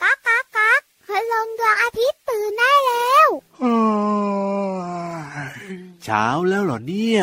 ก๊ากกากก๊าพลงดวงอาทิตย์ตื่นได้แล้วเช้าแล้วเหรอเนี่ย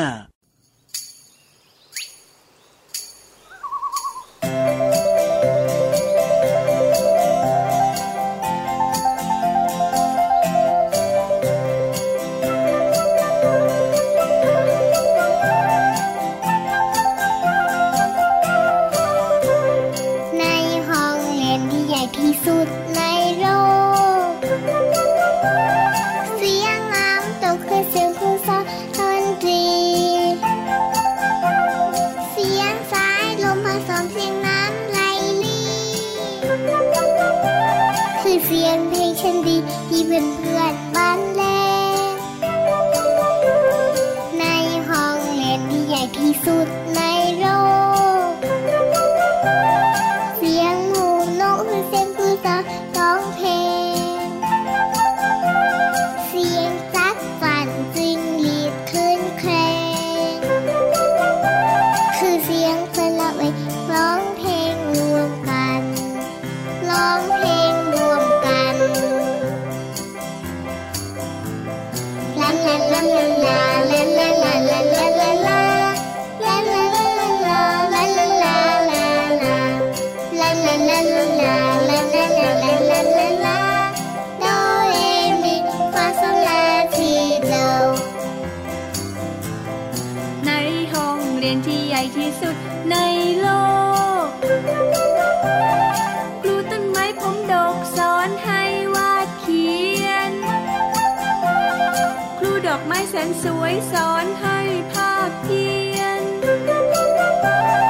สนสวยสอนให้ภาพเพียน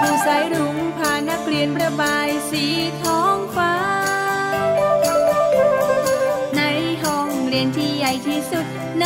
ผู้สายรุ้งพานักเรียนประบายสีท้องฟ้า ในห้องเรียนที่ใหญ่ที่สุดใน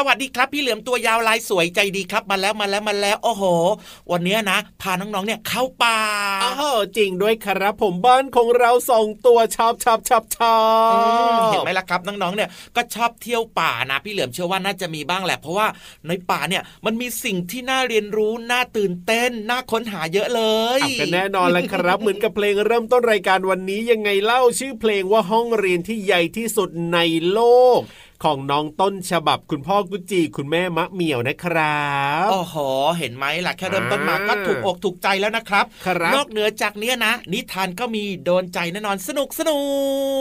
สวัสดีครับพี่เหลือมตัวยาวลายสวยใจดีครับมาแล้วมาแล้วมาแล้วโอ้โห วันนี้นะ พาน้องๆเนี่ยเข้าป่าอ้าวจริงด้วยครับ ผมบ้านของเราสองตัวชอบชอบชอบชออืบมเห็นไหมล่ะครับน้องๆเนี่ยก็ชอบเที่ยวป่านะพี่เหลือมเชื่อว่าน่าจะมีบ้างแหละเพราะว่าในป่าเนี่ยมันมีสิ่งที่น่าเรียนรู้น่าตื่นเต้นน่าค้นหาเยอะเลยอะก็แน่นอนแล้วครับ เหมือนกับเพลงเริ่มต้นรายการวันนี้ยังไงเล่าชื่อเพลงว่าห้องเรียนที่ใหญ่ที่สุดในโลก ของน้องต้นฉบับคุณพ่อกุจีคุณแม่มะเหมี่ยวนะครับโอ้โหเห็นไหมล่ะแค่เริ่มต้นมาอ่าก็ถูกอกถูกใจแล้วนะครับครับนอกเหนือจากเนี้ยนะ นิทานก็มีโดนใจแน่นอนสนุกสนุ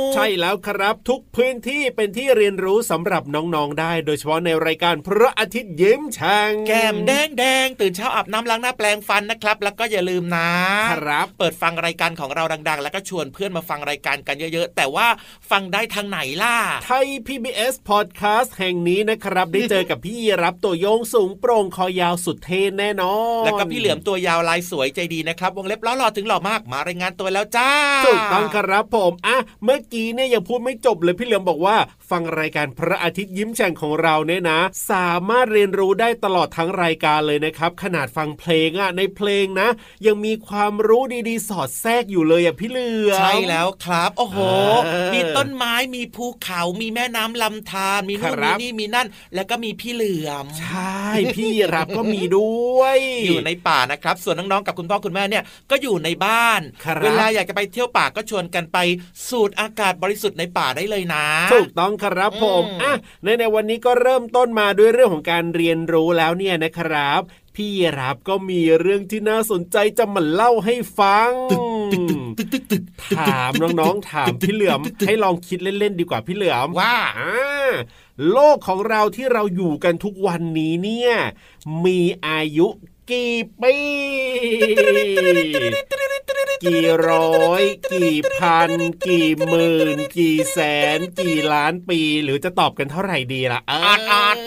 กใช่แล้วครับ ทุกพื้นที่เป็นที่เรียนรู้สำหรับน้องๆได้ โดยเฉพาะในรายการพระอาทิตย์ยิ้มช่างแก้มแดงแดงตื่นเช้าอาบน้ำล้างหน้าแปลงฟันนะครับ แล้วก็อย่าลืมนะครับ เปิดฟังรายการของเราดัง ๆ แล้วก็ชวนเพื่อนมาฟังรายการกันเยอะ ๆ แต่ว่าฟังได้ทางไหนล่ะไทย PBS พอดแคสต์แห่งนี้นะครับ ได้เจอกับพี่รับตัวโยงสูงโปร่งคอยาวสุดเท่แน่นอน แล้วก็พี่เหลือมตัวยาวลายสวยใจดีนะครับ วงเล็บล้อหล่อถึงหล่อมากมารายงานตัวแล้วจ้าถูกต้องครับผมอะเมื่อกี้เนี่ยยังพูดไม่จบเลยพี่เหลือมบอกว่า ฟังรายการพระอาทิตย์ยิ้มแฉ่งของเราเนี่ยนะ สามารถเรียนรู้ได้ตลอดทั้งรายการเลยนะครับ ขนาดฟังเพลงอะในเพลงนะ ยังมีความรู้ดีๆ สอดแทรกอยู่เลยอะพี่เหลือมใช่แล้วครับโอ้โหเออมีต้นไม้มีภูเขามีแม่น้ำลำธารมีนู่นครัมีบนี่มีนั่น แล้วก็มีพี่เหลือม ใช่ พี่รับก็มีด้วย อยู่ในป่านะครับ ส่วนน้องๆกับคุณพ่อคุณแม่เนี่ยก็อยู่ในบ้านครับเวลาอยากจะไปเที่ยวป่าก็ชวนกันไปสูดอากาศบริสุทธิ์ในป่าได้เลยนะ ถูกต้องครับผมอืมอะในในวันนี้ก็เริ่มต้นมาด้วยเรื่องของการเรียนรู้แล้วเนี่ยนะครับ พี่รับก็มีเรื่องที่น่าสนใจจะมาเล่าให้ฟังตึกตึกตึกตึกถามน้องๆถามพี่เหลือมให้ลองคิดเล่นๆดีกว่าพี่เหลือมว่าอ่าโลกของเราที่เราอยู่กันทุกวันนี้เนี่ย มีอายุกี่ปีกี่ร้อย กี่พัน กี่หมื่น กี่แสน กี่ล้านปี หรือจะตอบกันเท่าไหร่ดีล่ะเอาดอาด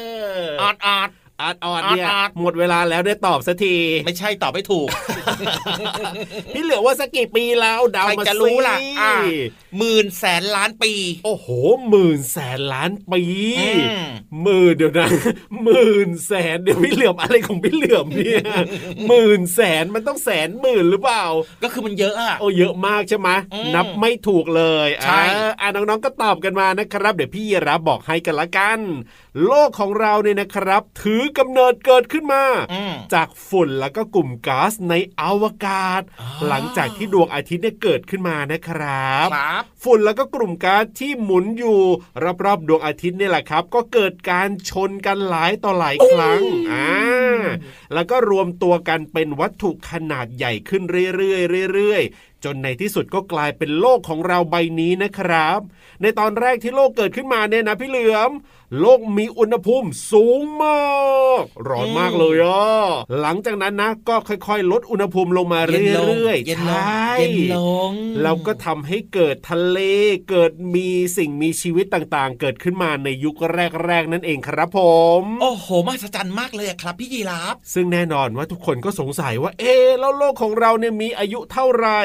ออดออด อาดออดเนี่ยอาดหมดเวลาแล้วได้ตอบสักที ไม่ใช่ตอบไม่ถูก พี่เหลือว่าสักกี่ปีแล้วเดาใครมาจะสิรู้ล่ะอ่าหมื่นแสนล้านปี โอ้โหหมื่นแสนล้านปีอืมหมื่นเดี๋ยวนะหมื่นแสนเดี๋ยวพี่เหลือมอะไรของพี่เหลือมเนี่ยหมื่นแสนมันต้องแสนหมื่นหรือเปล่า ก็คือมันเยอะอะโอ้เยอะมากใช่ไหมอืมนับไม่ถูกเลยใช่อ่าอ่าน้องๆก็ตอบกันมานะครับ เดี๋ยวพี่รับบอกให้กันละกัน โลกของเราเนี่ยนะครับถือกำเนิดเกิดขึ้นมาอืมจากฝุ่นแล้วก็กลุ่มก๊าซในอวกาศอ๋อหลังจากที่ดวงอาทิตย์เนี่ยเกิดขึ้นมานะครับครับฝุ่นแล้วก็กลุ่มก๊าซที่หมุนอยู่รอบๆดวงอาทิตย์เนี่ยแหละครับ ก็เกิดการชนกันหลายต่อหลายครั้งอ่าแล้วก็รวมตัวกันเป็นวัตถุขนาดใหญ่ขึ้นเรื่อยๆเรื่อยๆ จนในที่สุดก็กลายเป็นโลกของเราใบนี้นะครับ ในตอนแรกที่โลกเกิดขึ้นมาเนี่ยนะพี่เหลือม โลกมีอุณหภูมิสูงมากร้อนมากเลยอะหลังจากนั้นนะก็ค่อยๆ ลดอุณหภูมิลงมาเรื่อยๆเย็นลงใช่เย็นลงแล้วก็ทำให้เกิดทะเลเกิดมีสิ่งมีชีวิตต่างๆ เกิดขึ้นมาในยุคแรกๆนั่นเองครับผม โอ้โหมหัศจรรย์มากเลยอะครับพี่ยีราฟซึ่งแน่นอนว่าทุกคนก็สงสัยว่าเอ๊ะแล้วโลกของเราเนี่ยมีอายุเท่าไหร่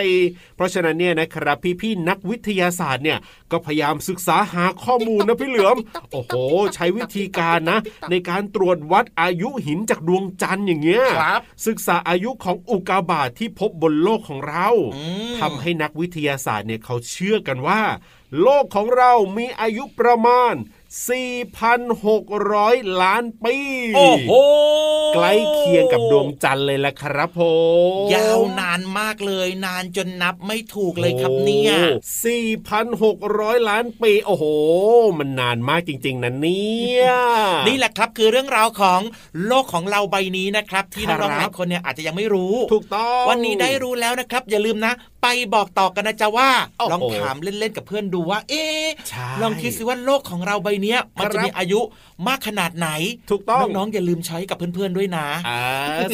เพราะฉะนั้นเนี่ยนะครับพี่ๆนักวิทยาศาสตร์เนี่ยก็พยายามศึกษาหาข้อมูลนะพี่เหลือมโอ้โห ใช้วิธีการนะ ในการตรวจวัดอายุหินจากดวงจันทร์อย่างเงี้ยครับศึกษาอายุของอุกกาบาตทที่พบบนโลกของเราอืมทำให้นักวิทยาศาสตร์เนี่ยเขาเชื่อกันว่า โลกของเรามีอายุประมาณ 4,600 ล้านปี โอ้โห ใกล้เคียงกับดวงจันทร์เลยละครับผมยาวนานมากเลย นานจนนับไม่ถูกเลยครับเนี่ยโอ้4,600 ล้านปี โอ้โห มันนานมากจริง ๆนะเนี่ย นี่แหละครับคือเรื่องราวของโลกของเราใบนี้นะครับ ที่ครับน้องๆหลายคนเนี่ยอาจจะยังไม่รู้ ถูกต้อง วันนี้ได้รู้แล้วนะครับ อย่าลืมนะ ไปบอกต่อกันนะจ๊ะว่าโอ้โหลองถามเล่นๆกับเพื่อนดูว่า เอ๊ะใช่ลองคิดสิว่าโลกของเราใบเนี้ยมันจะครับมีอายุมากขนาดไหน ถูกต้องน้องๆอย่าลืมใช้กับเพื่อนๆด้วยนะอ่า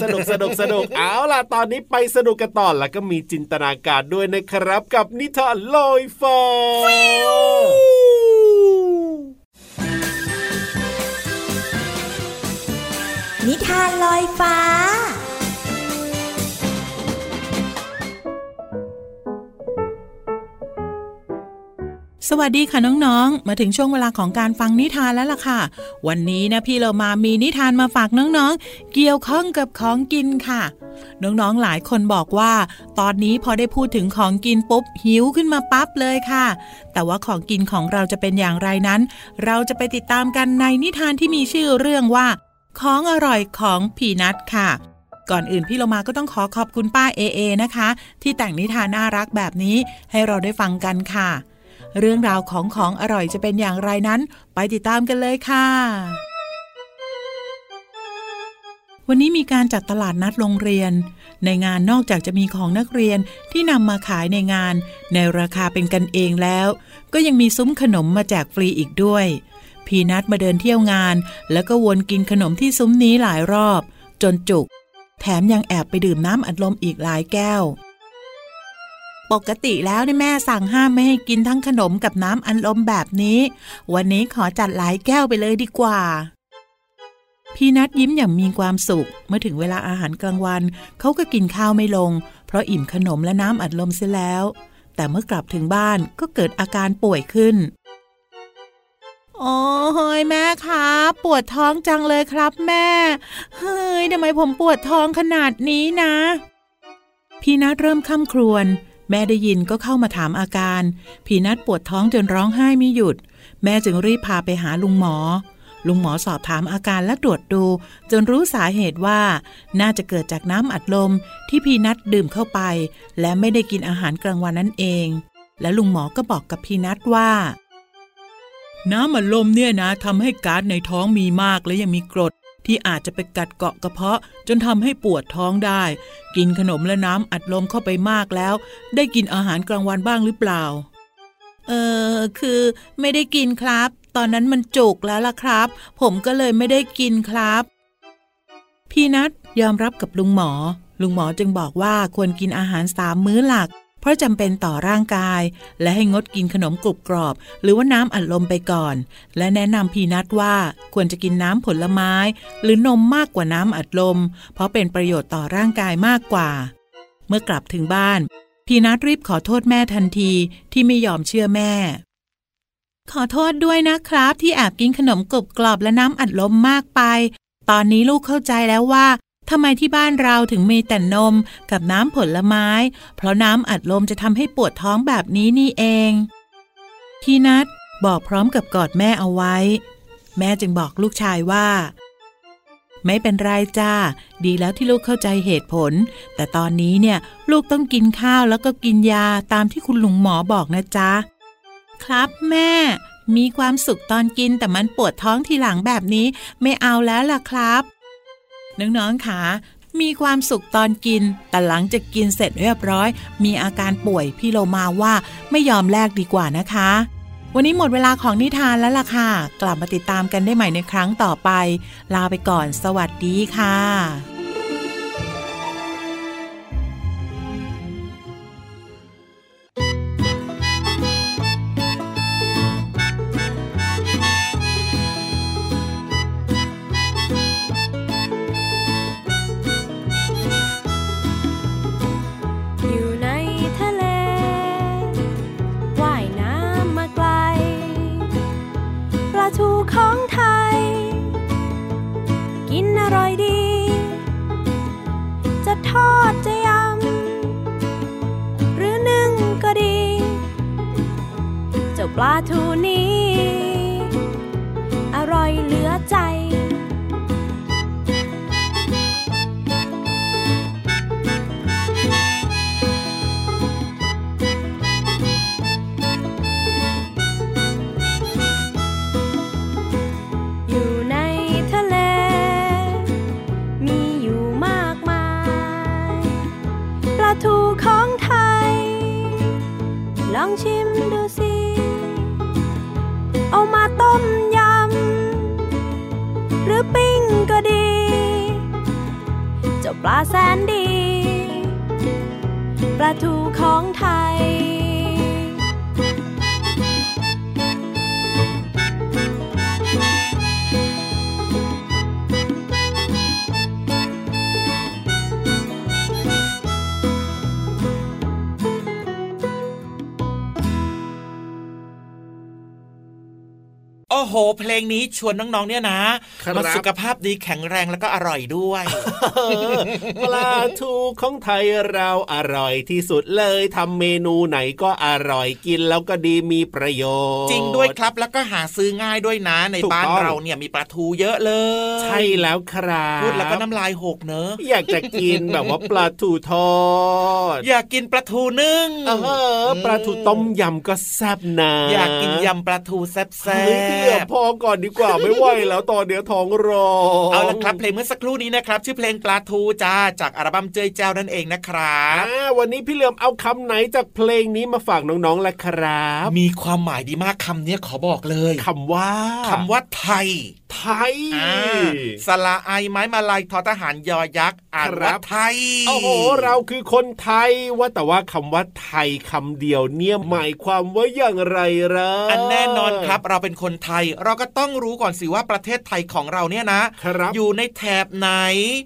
สนุกสนุกสนุกเอาล่ะตอนนี้ไปสนุกกันต่อแล้วก็มีจินตนาการด้วยนะครับ กับนิทานลอยฟ้านิทานลอยฟ้า สวัสดีค่ะน้องๆ มาถึงช่วงเวลาของการฟังนิทานแล้วล่ะค่ะ วันนี้นะพี่เรามามีนิทานมาฝากน้องๆ เกี่ยวข้องกับของกินค่ะ น้องๆหลายคนบอกว่า ตอนนี้พอได้พูดถึงของกินปุ๊บหิวขึ้นมาปั๊บเลยค่ะ แต่ว่าของกินของเราจะเป็นอย่างไรนั้น เราจะไปติดตามกันในนิทานที่มีชื่อเรื่องว่า ของอร่อยของพีนัทค่ะก่อนอื่นพี่เรามาก็ต้องขอขอบคุณป้าเอเอนะคะ ที่แต่งนิทานน่ารักแบบนี้ให้เราได้ฟังกันค่ะ เรื่องราวของของอร่อยจะเป็นอย่างไรนั้น ไปติดตามกันเลยค่ะ วันนี้มีการจัดตลาดนัดโรงเรียน ในงานนอกจากจะมีของนักเรียนที่นำมาขายในงาน ในราคาเป็นกันเองแล้ว ก็ยังมีซุ้มขนมมาแจกฟรีอีกด้วย พีนัทมาเดินเที่ยวงาน แล้วก็วนกินขนมที่ซุ้มนี้หลายรอบ จนจุก แถมยังแอบไปดื่มน้ำอัดลมอีกหลายแก้ว ปกติแล้วนี่แม่สั่งห้ามไม่ให้กินทั้งขนมกับน้ำอัดลมแบบนี้ วันนี้ขอจัดหลายแก้วไปเลยดีกว่า พี่นัดยิ้มอย่างมีความสุข เมื่อถึงเวลาอาหารกลางวัน เขาก็กินข้าวไม่ลง เพราะอิ่มขนมและน้ำอัดลมเสียแล้ว แต่เมื่อกลับถึงบ้านก็เกิดอาการป่วยขึ้นโอ้เฮ้ยแม่ครับปวดท้องจังเลยครับแม่ เฮ้ยทำไมผมปวดท้องขนาดนี้นะ พี่นัดเริ่มข้ามครวญ แม่ได้ยินก็เข้ามาถามอาการพีนัดปวดท้องจนร้องไห้ไม่หยุด แม่จึงรีบพาไปหาลุงหมอ ลุงหมอสอบถามอาการและตรวจดู จนรู้สาเหตุว่า น่าจะเกิดจากน้ำอัดลมที่พีนัดดื่มเข้าไป และไม่ได้กินอาหารกลางวันนั่นเอง และลุงหมอก็บอกกับพีนัดว่าน้ำอัดลมเนี่ยนะทำให้ก๊าซในท้องมีมากและยังมีกรด ที่อาจจะไปกัดเกาะกระเพาะ จนทำให้ปวดท้องได้ กินขนมและน้ำอัดลมเข้าไปมากแล้ว ได้กินอาหารกลางวันบ้างหรือเปล่า เออคือไม่ได้กินครับ ตอนนั้นมันจุกแล้วล่ะครับ ผมก็เลยไม่ได้กินครับ พี่นัทยอมรับกับลุงหมอ ลุงหมอจึงบอกว่าควรกินอาหารสามมื้อหลัก เพราะจำเป็นต่อร่างกาย และให้งดกินขนมกรุบกรอบ หรือว่าน้ำอัดลมไปก่อน และแนะนำพีนัทว่าควรจะกินน้ำผลไม้ หรือนมมากกว่าน้ำอัดลม เพราะเป็นประโยชน์ต่อร่างกายมากกว่า เมื่อกลับถึงบ้าน พีนัทรีบขอโทษแม่ทันทีที่ไม่ยอมเชื่อแม่ ขอโทษด้วยนะครับ ที่แอบกินขนมกรุบกรอบและน้ำอัดลมมากไป ตอนนี้ลูกเข้าใจแล้วว่า ทำไมที่บ้านเราถึงมีแต่นมกับน้ำผลไม้ เพราะน้ำอัดลมจะทำให้ปวดท้องแบบนี้นี่เองพี่นัทบอกพร้อมกับกอดแม่เอาไว้ แม่จึงบอกลูกชายว่า ไม่เป็นไรจ้า ดีแล้วที่ลูกเข้าใจเหตุผล แต่ตอนนี้เนี่ยลูกต้องกินข้าวแล้วก็กินยาตามที่คุณลุงหมอบอกนะจ๊ะ ครับแม่ มีความสุขตอนกินแต่มันปวดท้องทีหลังแบบนี้ ไม่เอาแล้วล่ะครับ น้องๆค่ะมีความสุขตอนกิน แต่หลังจากกินเสร็จเรียบร้อย มีอาการป่วยพี่โลมาว่าไม่ยอมแลกดีกว่านะคะ วันนี้หมดเวลาของนิทานแล้วล่ะค่ะ กลับมาติดตามกันได้ใหม่ในครั้งต่อไป ลาไปก่อน สวัสดีค่ะ องชิมดูสิ เอามาต้มยำ หรือปิ้งก็ดี เจ้าปลาแสนดี ปลาทูของไทย โอ้โห เพลงนี้ชวนน้องๆเนี่ยนะครับมาสุขภาพดีแข็งแรงแล้วก็อร่อยด้วยปลาทูของไทยเราอร่อยที่สุดเลยทำเมนูไหนก็อร่อยกินแล้วก็ดีมีประโยชน์ จริงด้วยครับแล้วก็หาซื้อง่ายด้วยนะในถูกบ้านต้องเราเนี่ยมีปลาทูเยอะเลย ใช่แล้วครับพูดแล้วก็น้ำลายหกเนอะอยากจะกินแบบว่าปลาทูทอด อยากกินปลาทูนึ่งเออปลาทูต้มยำก็แซ่บนะอยากกินยำปลาทูแซ่บเฮ้ยพี่เหลือมพอก่อนดีกว่าไม่ไหวแล้วตอนเนี้ยท้องร้องเอาละครับเพลงเมื่อสักครู่นี้นะครับ ชื่อเพลงปลาทูจ้าจากอัลบั้มเจยเจ้านั่นเองนะครับวันนี้พี่เหลือมเอาคำไหนจากเพลงนี้มาฝากน้องๆละครับ มีความหมายดีมากคำเนี้ยขอบอกเลยคำว่าคำว่าไทย ไทยอ่าสละไอไม้มาลายทอทหารยอยักษ์อ่านครัว่าบไทย โอ้โห เราคือคนไทยว่าแต่ว่าคำว่าไทยคำเดียวเนี่ยหมายความว่าอย่างไรเหรออัอันแน่นอนครับ เราเป็นคนไทย เราก็ต้องรู้ก่อนสิว่าประเทศไทยของเราเนี่ยนะครับอยู่ในแถบไหน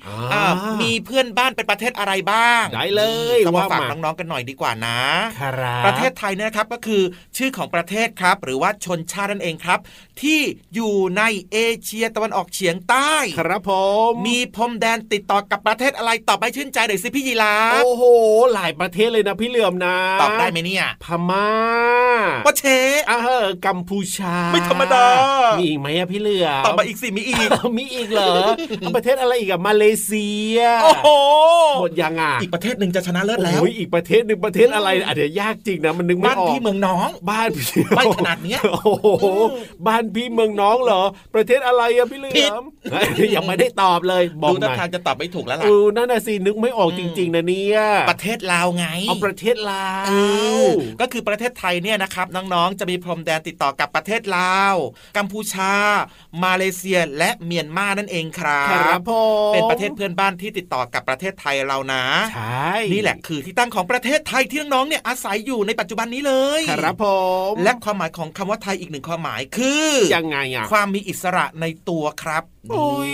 อ่าอ่ามีเพื่อนบ้านเป็นประเทศอะไรบ้าง ได้เลยต้องมาว่าฝากมาน้องๆกันหน่อยดีกว่านะครับประเทศไทยเนี่ยนะครับก็คือชื่อของประเทศครับ หรือว่าชนชาตินั่นเองครับ ที่อยู่ในเอเชียตะวันออกเฉียงใต้ ครับผม มีพรมแดนติดต่อกับประเทศอะไรตอบให้ชื่นใจหน่อยสิพี่ยีราฟโอ้โห หลายประเทศเลยนะพี่เหลือมนะ ตอบได้ไหมเนี่ย พม่าว่าเชอ่าเออกัมพูชา ไม่ธรรมดา มีอีกไหมอะพี่เหลือมตอบมาอีกสิมีอีก มีอีกเหรอเอาประเทศอะไรอีกอะมาเลเซีย โอ้โห หมดยังอะอีกประเทศหนึ่งจะชนะเลิศแล้วโอ้ยอีกประเทศหนึ่งประเทศอะไรอะเดี๋ยวยากจริงนะมันนึกไม่บ้านออกพี่เมืองน้อง บ้านพี่ไม่ขนาดเนี้ยโอ้โหบ้านพี่เมืองน้องเหรอ ประเทศอะไรอะพี่เหลืผิดอมเฮ้ยยังไม่ได้ตอบเลย บอกดูหท่าน่อยทางจะตอบไม่ถูกแล้วเอล่ะอนั่นน่ะสินึกไม่ออกจริง ๆนะเนี่ยประเทศลาวไงเอาประเทศลาเอวอก็คือประเทศไทยเนี่ยนะครับน้องๆจะมีพรมแดนติดต่อกับประเทศลาว กัมพูชา มาเลเซียและเมียนมานั่นเองครัครับบผมเป็นประเทศเพื่อนบ้านที่ติดต่อกับประเทศไทยเรานะใช่นี่แหละคือที่ตั้งของประเทศไทยที่น้องๆเนี่ยอาศัยอยู่ในปัจจุบันนี้เลยครับผมและความหมายของคำว่าไทยอีกหนึ่งความหมายคือยังไงอะความมีอิสระในตัวครับโอ้ย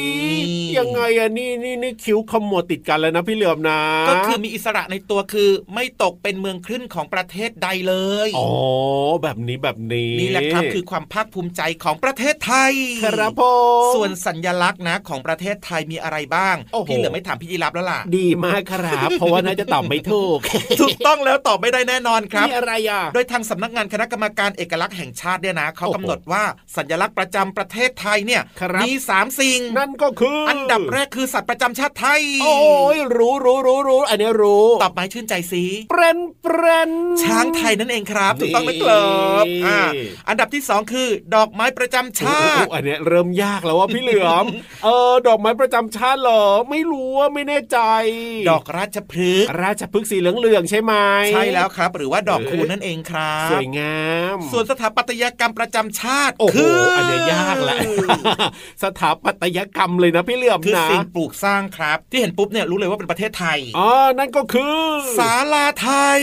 นี่ยังไงอะนี่นี่นี่คิ้วขมวดติดกันแล้วนะพี่เหลือมนะ ก็คือมีอิสระในตัวคือไม่ตกเป็นเมืองขึ้นของประเทศใดเลยอ๋อแบบนี้แบบนี้นี่แหละครับคือความภาคภูมิใจของประเทศไทยครับผมส่วนสัญลักษณ์นะของประเทศไทยมีอะไรบ้างโอ้โหพี่เหลือไม่ถามพี่ยีรับแล้วล่ะ ดีมากครับ เพราะว่าน่าจะตอบไม่ถูกถูกต้องแล้วตอบไม่ได้แน่นอนครับนี่อะไรอะโดยทางสำนักงานคณะกรรมการเอกลักษณ์แห่งชาติเนี่ยนะเขาโอ้โหกำหนดว่าสัญลักษณ์ประจำประเทศไทยเนี่ยครับมีสามสิ่ง นั่นก็คืออัอันดับแรกคือสัตว์ประจำชาติไทย โอ้ยรู้รู้รู้รู้อันนี้รู้ตอบมาให้ชื่นใจสิเปรนเปรนช้างไทยนั่นเองครับนี่ถูกต้องไหมครับอ่าอันดับที่สองคือ ดอกไม้ประจำชาโอ้โหติอันเนี้ยเริ่มยากแล้วว่าพี่เหลือมเออดอกไม้ประจำชาติเหรอ ไม่รู้ว่าไม่แน่ใจ ดอกราชพฤกษ์ราชพฤกษ์สีเหลืองๆใช่ไหมใช่แล้วครับ หรือว่าดอกคูณนั่นเองครับ สวยงาม ส่วนสถาปัตยกรรมประจำชาติโอ้โหคืออันเนี้ยยากแหละสถาปัตยกรรมเลยนะพี่เหลือมคือนะสิ่งปลูกสร้างครับ ที่เห็นปุ๊บเนี่ยรู้เลยว่าเป็นประเทศไทยอ๋อนั่นก็คือศาลาไทย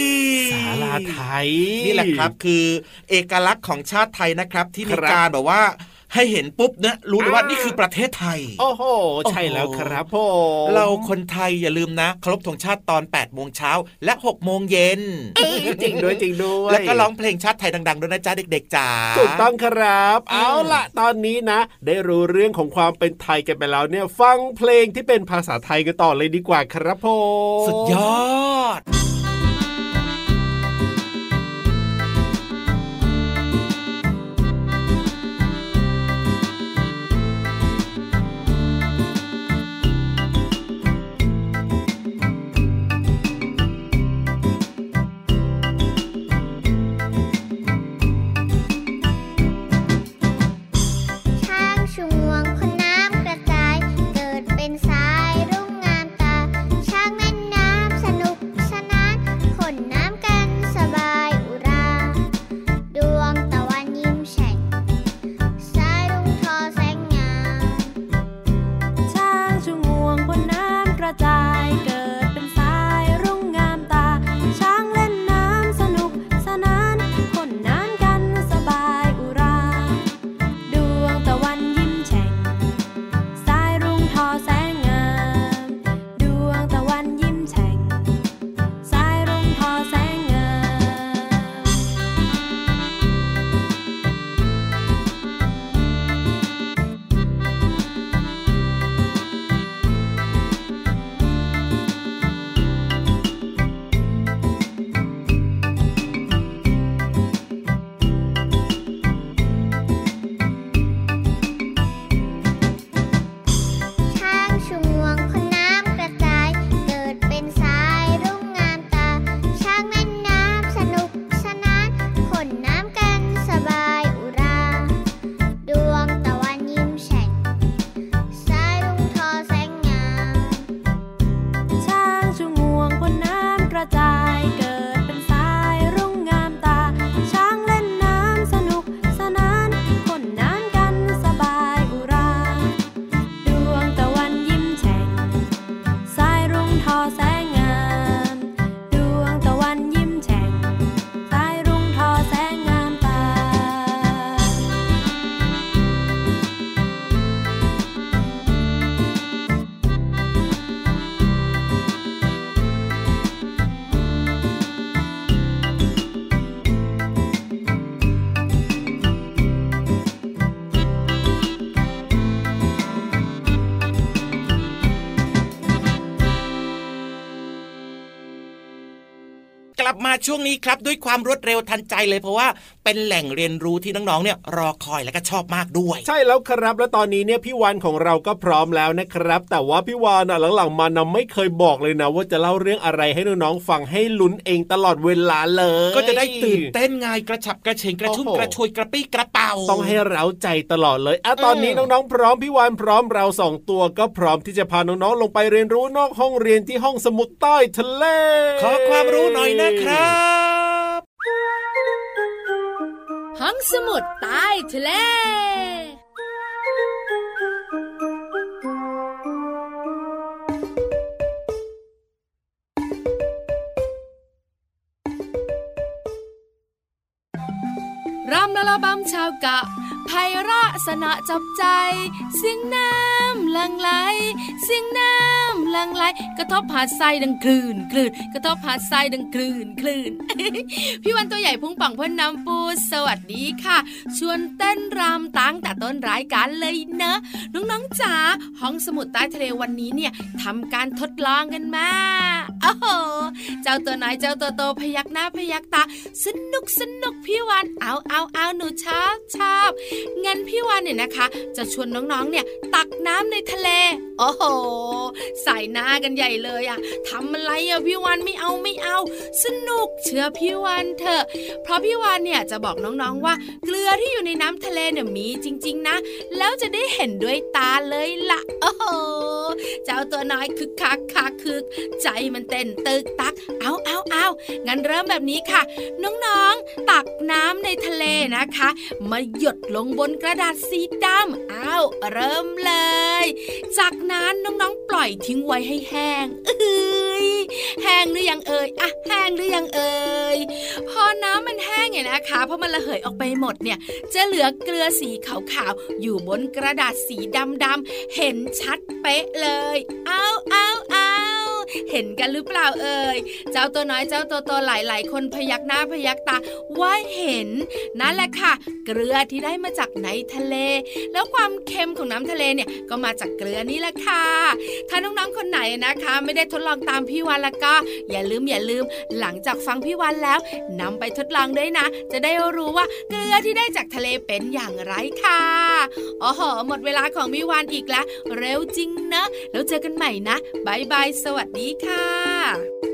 ศาลาไทย นี่แหละครับคือ เอกลักษณ์ของชาติไทยนะครับ ที่มีครับการแบบว่า ให้เห็นปุ๊บเนี่ยรู้เลยว่าอ่านี่นี่คือประเทศไทย โอ้โห ใช่แล้วครับผมเราคนไทยอย่าลืมนะเคารพธงชาติตอน8ปดโมงเช้าและ6กโมงเย็นจริงด้วยจริงด้วยแล้วก็ร้องเพลงชาติไทยดังๆด้วยนะจ๊ะเด็กๆจ๋าถูกต้องครับอืมเอาล่ะ ตอนนี้นะ ได้รู้เรื่องของความเป็นไทยกันไปแล้วเนี่ย ฟังเพลงที่เป็นภาษาไทยกันต่อเลยดีกว่าครับผมสุดยอด ลับมาช่วงนี้ครับด้วยความรวดเร็วทันใจเลยเพราะว่า เป็นแหล่งเรียนรู้ที่น้องๆเนี่ยรอคอยและก็ชอบมากด้วย ใช่แล้วครับ แล้วตอนนี้เนี่ยพี่วานของเราก็พร้อมแล้วนะครับ แต่ว่าพี่วานอะหลังๆมานำไม่เคยบอกเลยนะ ว่าจะเล่าเรื่องอะไรให้น้องๆฟังให้ลุ้นเองตลอดเวลาเลย ก็จะได้ตื่นเต้นไงกระฉับกระเฉงกระชุ่มโอ้โหกระชวยกระปี้กระเป๋าต้องให้เราใจตลอดเลยอะตอนนี้น้องๆ พร้อมพี่วานพร้อมเราสองตัวก็พร้อมที่จะพาน้องๆลงไปเรียนรู้นอกห้องเรียนที่ห้องสมุดใต้ทะเล ขอความรู้หน่อยนะครับ ห้องสมุดใต้ทะเลรำละละบำชาวกะ ไพเราะสนะจับใจ เสียงน้ำลังไหล เสียงน้ำลังไหล กระทบหาดทรายดังคลื่นคลื่นกระทบหาดทรายดังคลื่นคลื่นพี่วันตัวใหญ่พุงป่องพ่นน้ำปูสวัสดีค่ะ ชวนเต้นรำตั้งแต่ต้นรายการเลยเนะ น้องๆจ๋าห้องสมุดใต้ทะเลวันนี้เนี่ยทำการทดลองกันมาโอ้โหเจ้าตัวน้อยเจ้าตัวโตพยักหน้าพยักตา สนุกสนุกพี่วันเอาเอาเอาหนูชอบชอบงั้นพี่วันเนี่ยนะคะ จะชวนน้องๆเนี่ย ตักน้ำในทะเล โอ้โหใส่หน้ากันใหญ่เลยอะทำอะไรอะพี่วันไม่เอาไม่เอา สนุกเชื่อพี่วันเถอะ เพราะพี่วันเนี่ยจะบอกน้องๆว่า เกลือที่อยู่ในน้ำทะเลเนี่ยมีจริง ๆ นะ แล้วจะได้เห็นด้วยตาเลยละโอ้โหเจ้าตัวน้อยคึกคักคักคึก ใจมันเต้นตึกตัก เอาเอาเอางั้นเริ่มแบบนี้ค่ะ น้องๆ ตักน้ำในทะเลนะคะ มาหยดลงบนกระดาษสีดำอ้าวเริ่มเลย จากนั้นน้องๆ ปล่อยทิ้งไว้ให้แห้งเอ้ยแห้งหรือยังเอ่ยอะแห้งหรือยังเอ่ยพอน้ำมันแห้งเนี่ยนะคะเพราะมันระเหยออกไปหมดเนี่ย จะเหลือเกลือสีขาวๆอยู่บนกระดาษสีดำๆเห็นชัดเป๊ะเลย เอาเอา เห็นกันหรือเปล่าเอ่ย เจ้าตัวน้อยเจ้าตัวโตหลาย ๆ คนพยักหน้าพยักตาว่าเห็น นั่นแหละค่ะ เกลือที่ได้มาจากในทะเล แล้วความเค็มของน้ำทะเลเนี่ยก็มาจากเกลือนี่แหละค่ะ ถ้าน้องๆคนไหนนะคะ ไม่ได้ทดลองตามพี่วันแล้วก็ อย่าลืมอย่าลืม หลังจากฟังพี่วันแล้วนำไปทดลองด้วยนะ จะได้รู้ว่าเกลือที่ได้จากทะเลเป็นอย่างไรค่ะอ๋อหอหมดเวลาของพี่วันอีกแล้ว เร็วจริงนะ แล้วเจอกันใหม่นะบายบายสวัสดีค่ะ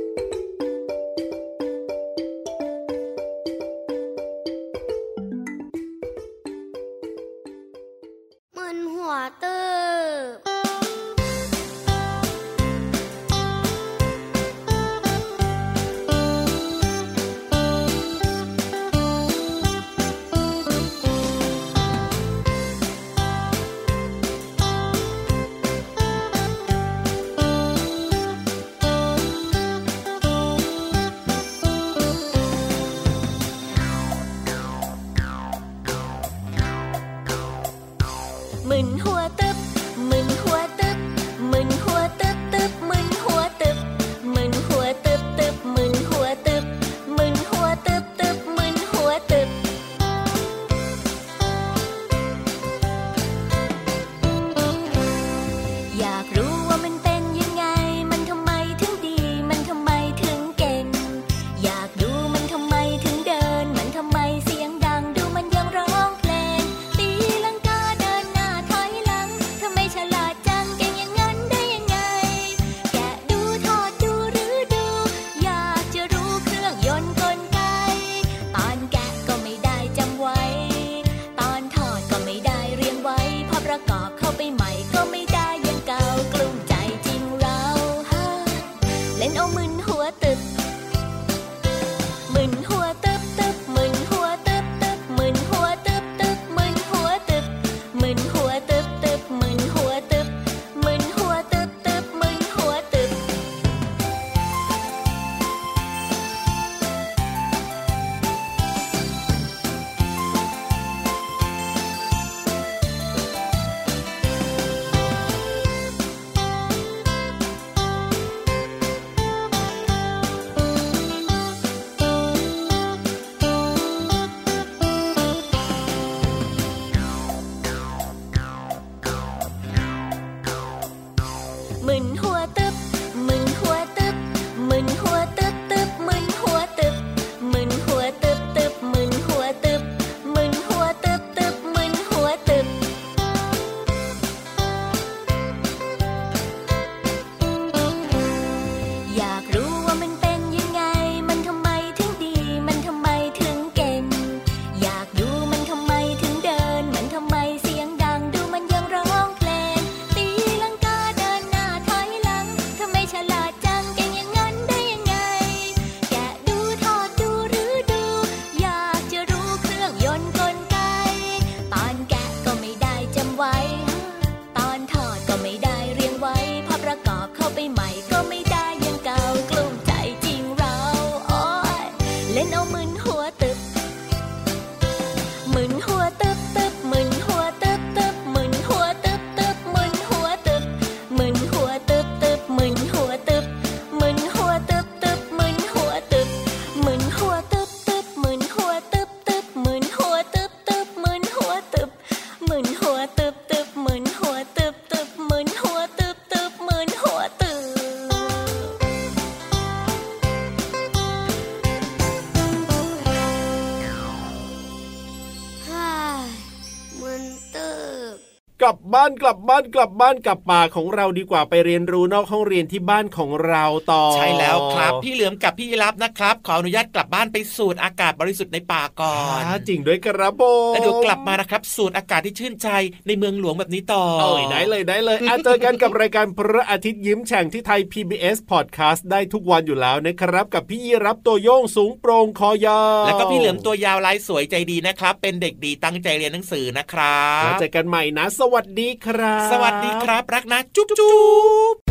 กลับบ้านกลับบ้านกลับบ้านกลับป่าของเราดีกว่าไปเรียนรู้นอกห้องเรียนที่บ้านของเราต่อ ใช่แล้วครับ พี่เหลือมกับพี่ยีรับนะครับ ขออนุญาตกลับบ้านไปสูดอากาศบริสุทธิ์ในป่าก่อนอ่าจริงด้วยครับผมแล้วเดี๋ยวกลับมานะครับ สูดอากาศที่ชื่นใจในเมืองหลวงแบบนี้ต่อเอ้ยได้เลยได้เลยอาเจอกันกับรายการพระอาทิตย์ยิ้มแฉ่งที่ไทย PBS Podcast ได้ทุกวันอยู่แล้วนะครับ กับพี่ยีรับตัวโยงสูงโปร่งคอยาวแล้วก็พี่เหลือมตัวยาวลายสวยใจดีนะครับ เป็นเด็กดีตั้งใจเรียนหนังสือนะครัแล้วบเจอกันใหม่นะสวัสดีครับ สวัสดีครับ รักนะ จุ๊บจุ๊บ